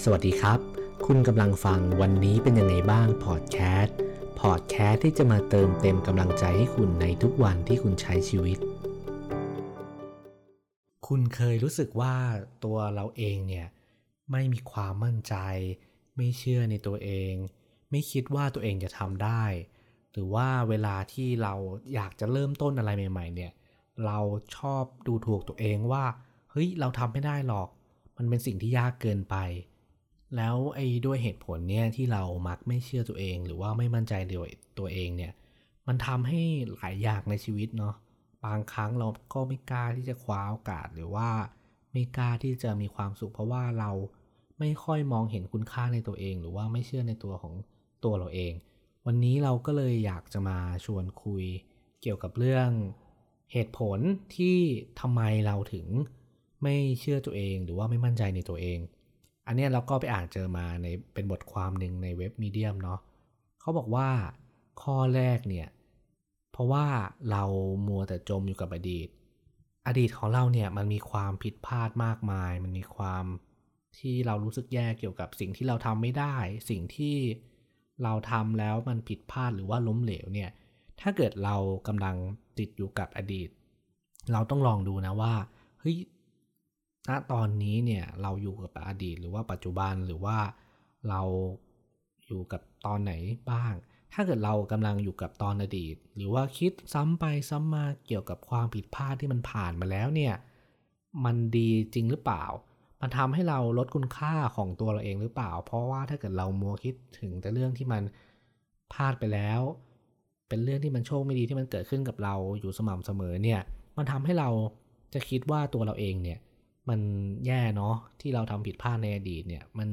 สวัสดีครับ คุณกำลังฟังวันนี้เป็นยังไงบ้างพอดแคสต์พอดแคสต์ที่จะมาเติมเต็มกำลังใจให้คุณในทุกวันที่คุณใช้ชีวิต คุณเคยรู้สึกว่าตัวเราเองเนี่ยไม่มีความมั่นใจ ไม่เชื่อในตัวเอง ไม่คิดว่าตัวเองจะทำได้ หรือว่าเวลาที่เราอยากจะเริ่มต้นอะไรใหม่ๆเนี่ยเราชอบดูถูกตัวเองว่าเฮ้ยเราทำไม่ได้หรอก มันเป็นสิ่งที่ยากเกินไป แล้วไอ้ด้วยเหตุผลเนี่ยที่เรามักไม่เชื่อตัวเอง หรือว่าไม่มั่นใจในตัวเองเนี่ยมันทำให้หลายอย่างในชีวิตเนาะบางครั้งเราก็ไม่กล้าที่จะคว้าโอกาสหรือว่าไม่กล้าที่จะมีความสุข เพราะว่าเราไม่ค่อยมองเห็นคุณค่าในตัวเอง หรือว่าไม่เชื่อในตัวของตัวเราเอง วันนี้เราก็เลยอยากจะมาชวนคุยเกี่ยวกับเรื่องเหตุผลที่ทำไมเราถึงไม่เชื่อตัวเอง หรือว่าไม่มั่นใจในตัวเอง อันนี้เราก็ไปอ่านเจอมาในเป็นบทความหนึ่งในเว็บมีเดียมเนาะเขาบอกว่าข้อแรกเนี่ย เพราะว่าเรามัวแต่จมอยู่กับอดีต อดีตของเราเนี่ยมันมีความผิดพลาดมากมาย มันมีความที่เรารู้สึกแย่เกี่ยวกับสิ่งที่เราทำไม่ได้ สิ่งที่เราทำแล้วมันผิดพลาดหรือว่าล้มเหลวเนี่ย ถ้าเกิดเรากำลังติดอยู่กับอดีต เราต้องลองดูนะว่าเฮ้ย ณตอนนี้เนี่ยเราอยู่กับอดีตหรือว่าปัจจุบันหรือว่าเราอยู่กับตอนไหนบ้าง ถ้าเกิดเรากำลังอยู่กับตอนอดีต หรือว่าคิดซ้ำไปซ้ำมาเกี่ยวกับความผิดพลาดที่มันผ่านมาแล้วเนี่ยมันดีจริงหรือเปล่า มันทำให้เราลดคุณค่าของตัวเราเองหรือเปล่า เพราะว่าถ้าเกิดเรามัวคิดถึงแต่เรื่องที่มันพลาดไปแล้ว เป็นเรื่องที่มันโชคไม่ดีที่มันเกิดขึ้นกับเราอยู่สม่ำเสมอเนี่ย มันทำให้เราจะคิดว่าตัวเราเองเนี่ย มันแย่เนาะที่เราทำผิดพลาดในอดีตเนี่ย มัน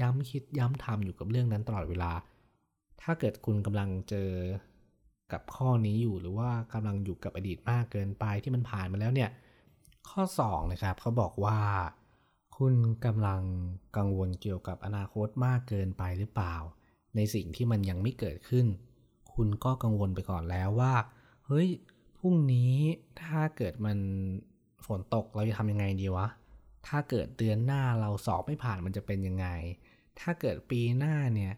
ย้ำคิดย้ำทำอยู่กับเรื่องนั้นตลอดเวลา ถ้าเกิดคุณกำลังเจอกับข้อนี้อยู่หรือว่ากำลังอยู่กับอดีตมากเกินไปที่มันผ่านมาแล้วเนี่ย ข้อ2นะครับเขาบอกว่า คุณกำลังกังวลเกี่ยวกับอนาคตมากเกินไปหรือเปล่า ในสิ่งที่มันยังไม่เกิดขึ้น คุณก็กังวลไปก่อนแล้วว่า เฮ้ยพรุ่งนี้ถ้าเกิดมัน ฝนตกเราจะทำยังไงดีวะ ถ้าเกิดเดือนหน้าเราสอบไม่ผ่านมันจะเป็นยังไง ถ้าเกิดปีหน้าเนี่ย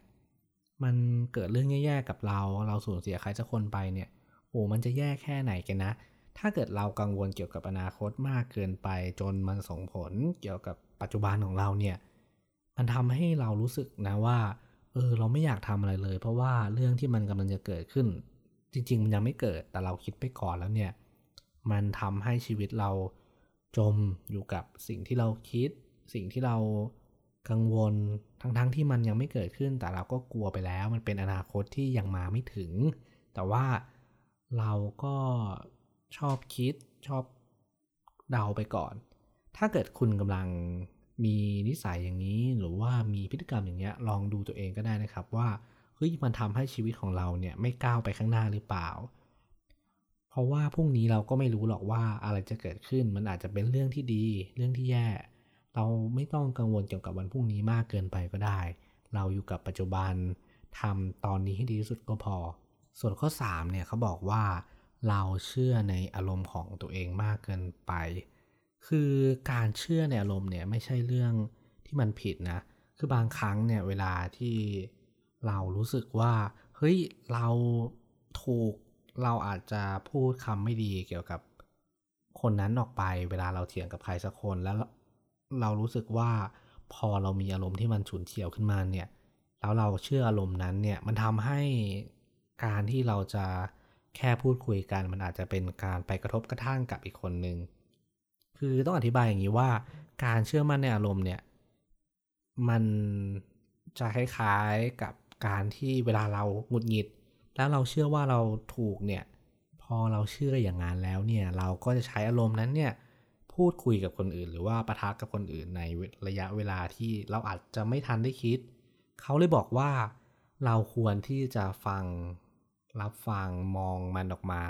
มันเกิดเรื่องแย่ๆกับเรา เราสูญเสียใครสักคนไปเนี่ย โอ้มันจะแย่แค่ไหนกันนะ ถ้าเกิดเรากังวลเกี่ยวกับอนาคตมากเกินไป จนมันส่งผลเกี่ยวกับปัจจุบันของเราเนี่ย มันทำให้เรารู้สึกนะว่า เออเราไม่อยากทำอะไรเลย เพราะว่าเรื่องที่มันกำลังจะเกิดขึ้น จริง ๆ มันยังไม่เกิด แต่เราคิดไปก่อนแล้วเนี่ย มันทำให้ชีวิตเราจมอยู่กับสิ่งที่เราคิด สิ่งที่เรากังวลทั้งๆทที่มันยังไม่เกิดขึ้น แต่เราก็กลัวไปแล้ว มันเป็นอนาคตที่ยังมาไม่ถึง แต่ว่าเราก็ชอบคิดชอบเดาไปก่อน ถ้าเกิดคุณกำลังมีนิสัยอย่างนี้หรือว่ามีพฤติกรรมอย่างเงี้ยลองดูตัวเองก็ได้นะครับว่าเฮ้ยมันทำให้ชีวิตของเราเนี่ยไม่ก้าวไปข้างหน้าหรือเปล่า เพราะว่าพรุ่งนี้เราก็ไม่รู้หรอกว่าอะไรจะเกิดขึ้น มันอาจจะเป็นเรื่องที่ดี เรื่องที่แย่ เราไม่ต้องกังวลเกี่ยวกับวันพรุ่งนี้มากเกินไปก็ได้ เราอยู่กับปัจจุบันทำตอนนี้ให้ดีที่สุดก็พอ ส่วนข้อ3เนี่ยเขาบอกว่า เราเชื่อในอารมณ์ของตัวเองมากเกินไป คือการเชื่อในอารมณ์เนี่ยไม่ใช่เรื่องที่มันผิดนะ คือบางครั้งเนี่ยเวลาที่เรารู้สึกว่า เฮ้ย เราถูก เราอาจจะพูดคำไม่ดีเกี่ยวกับคนนั้นออกไปเวลาเราเถียงกับใครสักคนแล้วเรารู้สึกว่าพอเรามีอารมณ์ที่มันฉุนเฉียวขึ้นมาเนี่ยแล้วเราเชื่ออารมณ์นั้นเนี่ยมันทำให้การที่เราจะแค่พูดคุยกัน มันอาจจะเป็นการไปกระทบกระทั่งกับอีกคนหนึ่งคือต้องอธิบายอย่างนี้ว่า การเชื่อมั่นในอารมณ์เนี่ยมันจะคล้ายๆกับการที่เวลาเราหงุดหงิด แล้วเราเชื่อว่าเราถูกเนี่ย พอเราเชื่ออย่างนั้นแล้วเนี่ย เราก็จะใช้อารมณ์นั้นเนี่ย พูดคุยกับคนอื่น หรือว่าประทะกับคนอื่นในระยะเวลาที่เราอาจจะไม่ทันได้คิด เขาเลยบอกว่าเราควรที่จะฟังรับฟังมองมันออกมา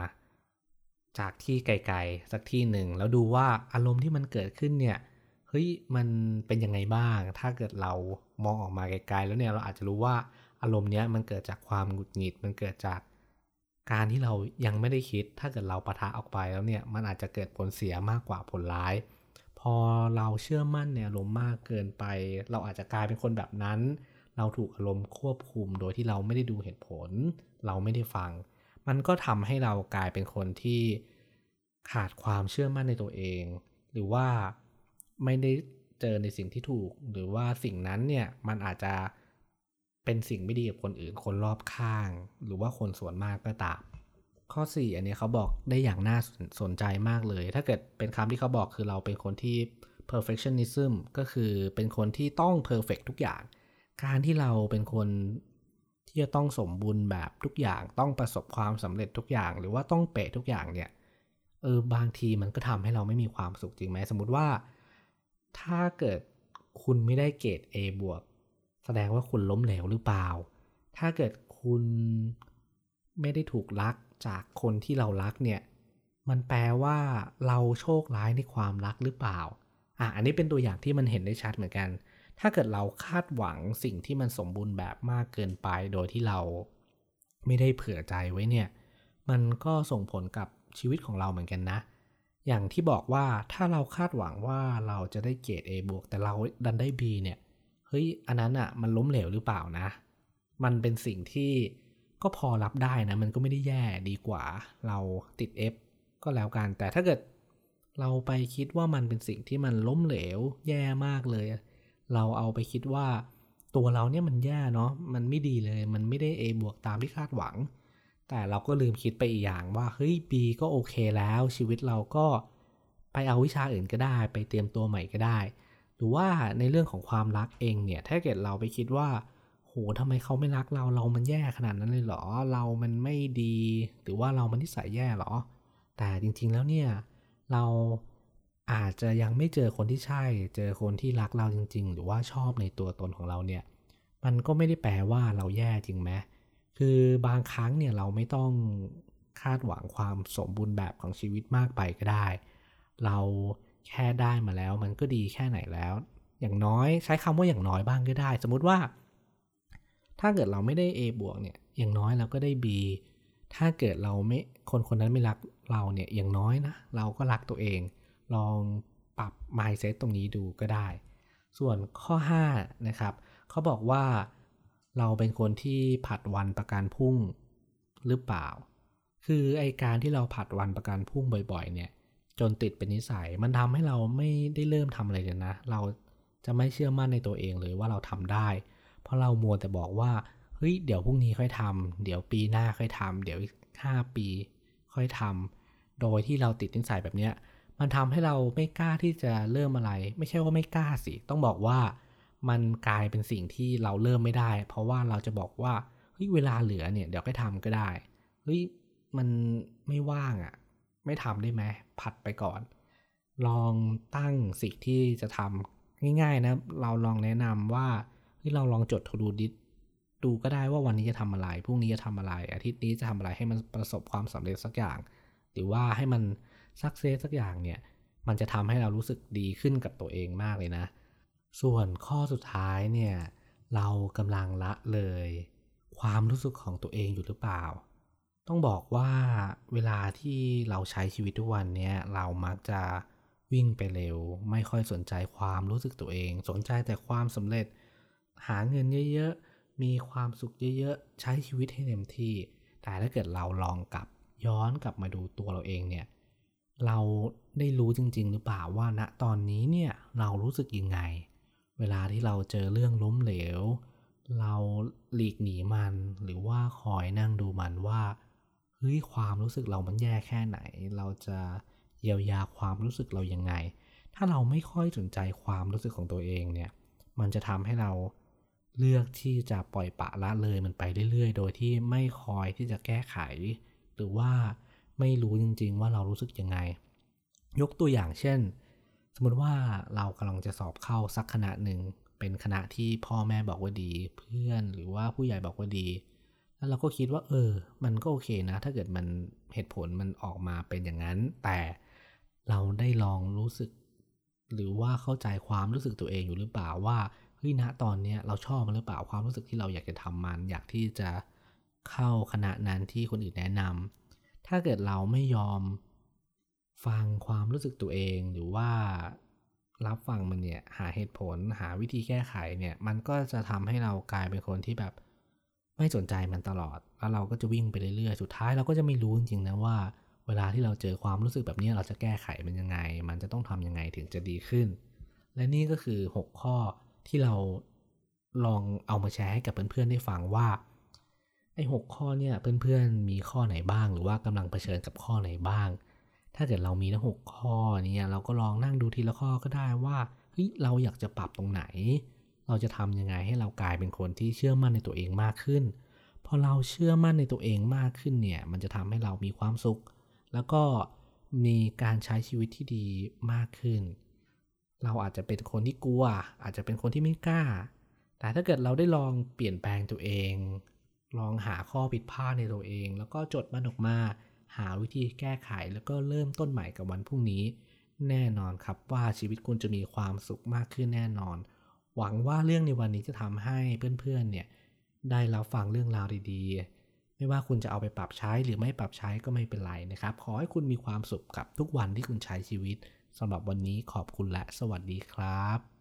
จากที่ไกลๆสักที่หนึ่ง แล้วดูว่าอารมณ์ที่มันเกิดขึ้นเนี่ยเฮ้ยมันเป็นยังไงบ้าง ถ้าเกิดเรามองออกมาไกลๆแล้วเนี่ยเราอาจจะรู้ว่า อารมณ์เนี้ยมันเกิดจากความหงุดหงิด มันเกิดจากการที่เรายังไม่ได้คิด ถ้าเกิดเราปะทะออกไปแล้วเนี่ย มันอาจจะเกิดผลเสียมากกว่าผลร้าย พอเราเชื่อมั่นในอารมณ์มากเกินไป เราอาจจะกลายเป็นคนแบบนั้น เราถูกอารมณ์ควบคุมโดยที่เราไม่ได้ดูเหตุผล เราไม่ได้ฟัง มันก็ทำให้เรากลายเป็นคนที่ขาดความเชื่อมั่นในตัวเอง หรือว่าไม่ได้เจอในสิ่งที่ถูก หรือว่าสิ่งนั้นเนี่ยมันอาจจะ เป็นสิ่งไม่ดีกับคนอื่น คนรอบข้าง หรือว่าคนส่วนมากก็ตาม ข้อ 4 อันนี้เขาบอกได้อย่างน่าสนใจมากเลย ถ้าเกิดเป็นคำที่เขาบอกคือเราเป็นคนที่ perfectionism ก็คือเป็นคนที่ต้อง perfect ทุกอย่าง การที่เราเป็นคนที่จะต้องสมบูรณ์แบบทุกอย่าง ต้องประสบความสำเร็จทุกอย่าง หรือว่าต้องเป๊ะทุกอย่างเนี่ย เออบางทีมันก็ทำให้เราไม่มีความสุขจริงไหม สมมติว่า ถ้าเกิดคุณไม่ได้เกรด A บวก แสดงว่าคุณล้มเหลวหรือเปล่า ถ้าเกิดคุณไม่ได้ถูกรักจากคนที่เรารักเนี่ย มันแปลว่าเราโชคร้ายในความรักหรือเปล่า อะ อันนี้เป็นตัวอย่างที่มันเห็นได้ชัดเหมือนกัน ถ้าเกิดเราคาดหวังสิ่งที่มันสมบูรณ์แบบมากเกินไป โดยที่เราไม่ได้เผื่อใจไว้เนี่ย มันก็ส่งผลกับชีวิตของเราเหมือนกันนะ อย่างที่บอกว่าถ้าเราคาดหวังว่าเราจะได้เกรด A บวกแต่เราดันได้ B เนี่ย ฮ้ยอันนั้นอะ่ะมันล้มเหลวหรือเปล่านะ มันเป็นสิ่งที่ก็พอรับได้นะ มันก็ไม่ได้แย่ดีกว่า เราติด F ก็แล้วกัน แต่ถ้าเกิดเราไปคิดว่ามันเป็นสิ่งที่มันล้มเหลวแย่มากเลย เราเอาไปคิดว่าตัวเราเนี่ยมันแย่เนาะมันไม่ดีเลย มันไม่ได้ A บวกตามที่คาดหวัง แต่เราก็ลืมคิดไปอีกอย่างว่าเฮ้ย B ก็โอเคแล้ว ชีวิตเราก็ไปเอาวิชาอื่นก็ได้ ไปเตรียมตัวใหม่ก็ได้ หรือว่าในเรื่องของความรักเองเนี่ย ถ้าเกิดเราไปคิดว่า โหทำไมเขาไม่รักเรา เรามันแย่ขนาดนั้นเลยเหรอ เรามันไม่ดี หรือว่าเรามันนิสัยแย่เหรอ แต่จริงๆแล้วเนี่ย เราอาจจะยังไม่เจอคนที่ใช่ เจอคนที่รักเราจริง ๆ หรือว่าชอบในตัวตนของเราเนี่ย มันก็ไม่ได้แปลว่าเราแย่จริงไหมคือบางครั้งเนี่ยเราไม่ต้องคาดหวังความสมบูรณ์แบบของชีวิตมากไปก็ได้ เรา แค่ได้มาแล้ว มันก็ดีแค่ไหนแล้ว อย่างน้อยใช้คำว่าอย่างน้อยบ้างก็ได้ สมมุติว่า ถ้าเกิดเราไม่ได้ A บวกเนี่ยอย่างน้อยเราก็ได้ B ถ้าเกิดเราไม่คนคนนั้นไม่รักเราเนี่ยอย่างน้อยนะ เราก็รักตัวเอง ลองปรับ mindset ตรงนี้ดูก็ได้ ส่วนข้อ 5 นะครับเขาบอกว่าเราเป็นคนที่ผัดวันประกันพุ่งหรือเปล่า คือไอการที่เราผัดวันประกันพุ่งบ่อย ๆ เนี่ย จนติดเป็นนิสัย มันทำให้เราไม่ได้เริ่มทำอะไรเลยนะ เราจะไม่เชื่อมั่นในตัวเองเลยว่าเราทำได้ เพราะเรามัวแต่บอกว่าเฮ้ยเดี๋ยวพรุ่งนี้ค่อยทำเดี๋ยวปีหน้าค่อยทำเดี๋ยวอีกห้าปี ค่อยทำโดยที่เราติดนิสัยแบบเนี้ยมันทำให้เราไม่กล้าที่จะเริ่มอะไร ไม่ใช่ว่าไม่กล้าสิ ต้องบอกว่ามันกลายเป็นสิ่งที่เราเริ่มไม่ได้ เพราะว่าเราจะบอกว่าเฮ้ยเวลาเหลือเนี่ยเดี๋ยวค่อยทำก็ได้เฮ้ยมันไม่ว่างอะ่ะ ไม่ทำได้ไหมผัดไปก่อน ลองตั้งสิ่งที่จะทำง่ายๆนะ เราลองแนะนำว่าที่เราลองจดทูดูดิสดูก็ได้ว่าวันนี้จะทำอะไรพรุ่งนี้จะทำอะไร อาทิตย์นี้จะทำอะไรให้มันประสบความสำเร็จสักอย่าง หรือว่าให้มันสักเซสสักอย่างเนี่ยมันจะทำให้เรารู้สึกดีขึ้นกับตัวเองมากเลยนะ ส่วนข้อสุดท้ายเนี่ยเรากำลังละเลย ความรู้สึกของตัวเองอยู่หรือเปล่า ต้องบอกว่าเวลาที่เราใช้ชีวิตทุกวันเนี่ยเรามักจะวิ่งไปเร็ว ไม่ค่อยสนใจความรู้สึกตัวเอง สนใจแต่ความสำเร็จ หาเงินเยอะๆ มีความสุขเยอะๆ ใช้ชีวิตให้เต็มที่ แต่ถ้าเกิดเราลองกลับย้อนกลับมาดูตัวเราเองเนี่ยเราได้รู้จริง ๆ หรือเปล่าว่าณตอนนี้เนี่ยเรารู้สึกยังไง เวลาที่เราเจอเรื่องล้มเหลว เราหลีกหนีมันหรือว่าคอยนั่งดูมันว่า ฮ้ยความรู้สึกเรามันแย่แค่ไหน เราจะเยียวยาความรู้สึกเรายังไง ถ้าเราไม่ค่อยสนใจความรู้สึกของตัวเองเนี่ย มันจะทำให้เราเลือกที่จะปล่อยปะละเลยมันไปเรื่อย ๆ โดยที่ไม่คอยที่จะแก้ไข หรือว่าไม่รู้จริง ๆ ว่าเรารู้สึกยังไง ยกตัวอย่างเช่น สมมติว่าเรากำลังจะสอบเข้าสักคณะหนึ่งเป็นคณะที่พ่อแม่บอกว่าดี เพื่อนหรือว่าผู้ใหญ่บอกว่าดี แล้วเราก็คิดว่า เออ มันก็โอเคนะ ถ้าเกิดมันเหตุผลมันออกมาเป็นอย่างนั้น แต่เราได้ลองรู้สึก หรือว่าเข้าใจความรู้สึกตัวเองอยู่หรือเปล่าว่าเฮ้ยณตอนเนี้ยเราชอบมันหรือเปล่าความรู้สึกที่เราอยากจะทำมัน อยากที่จะเข้าคณะนั้นที่คนอื่นแนะนำถ้าเกิดเราไม่ยอมฟังความรู้สึกตัวเองหรือว่ารับฟังมันเนี่ยหาเหตุผลหาวิธีแก้ไขเนี่ย มันก็จะทำให้เรากลายเป็นคนที่แบบ ไม่สนใจมันตลอด แล้วเราก็จะวิ่งไปเรื่อยๆ สุดท้ายเราก็จะไม่รู้จริงๆนะว่า เวลาที่เราเจอความรู้สึกแบบนี้เราจะแก้ไขมันยังไง มันจะต้องทำยังไงถึงจะดีขึ้น และนี่ก็คือ 6 ข้อที่เราลองเอามาแชร์ให้กับเพื่อนๆได้ฟังว่าไอ้หข้อเนี่ยเพื่อนๆมีข้อไหนบ้าง หรือว่ากำลังเผชิญกับข้อไหนบ้าง ถ้าเกิดเรามีทั้งหกข้อเนี่ยเราก็ลองนั่งดูทีละข้อก็ได้ว่าเฮ้ยเราอยากจะปรับตรงไหน เราจะทำยังไงให้เรากลายเป็นคนที่เชื่อมั่นในตัวเองมากขึ้น พอเราเชื่อมั่นในตัวเองมากขึ้นเนี่ย มันจะทำให้เรามีความสุข แล้วก็มีการใช้ชีวิตที่ดีมากขึ้น เราอาจจะเป็นคนที่กลัว อาจจะเป็นคนที่ไม่กล้า แต่ถ้าเกิดเราได้ลองเปลี่ยนแปลงตัวเอง ลองหาข้อผิดพลาดในตัวเอง แล้วก็จดมันออกมา หาวิธีแก้ไข แล้วก็เริ่มต้นใหม่กับวันพรุ่งนี้ แน่นอนครับว่าชีวิตคุณจะมีความสุขมากขึ้นแน่นอน หวังว่าเรื่องในวันนี้จะทำให้เพื่อนๆเนี่ยได้รับฟังเรื่องราวดีๆ ไม่ว่าคุณจะเอาไปปรับใช้หรือไม่ปรับใช้ก็ไม่เป็นไรนะครับ ขอให้คุณมีความสุขกับทุกวันที่คุณใช้ชีวิตสำหรับวันนี้ขอบคุณและสวัสดีครับ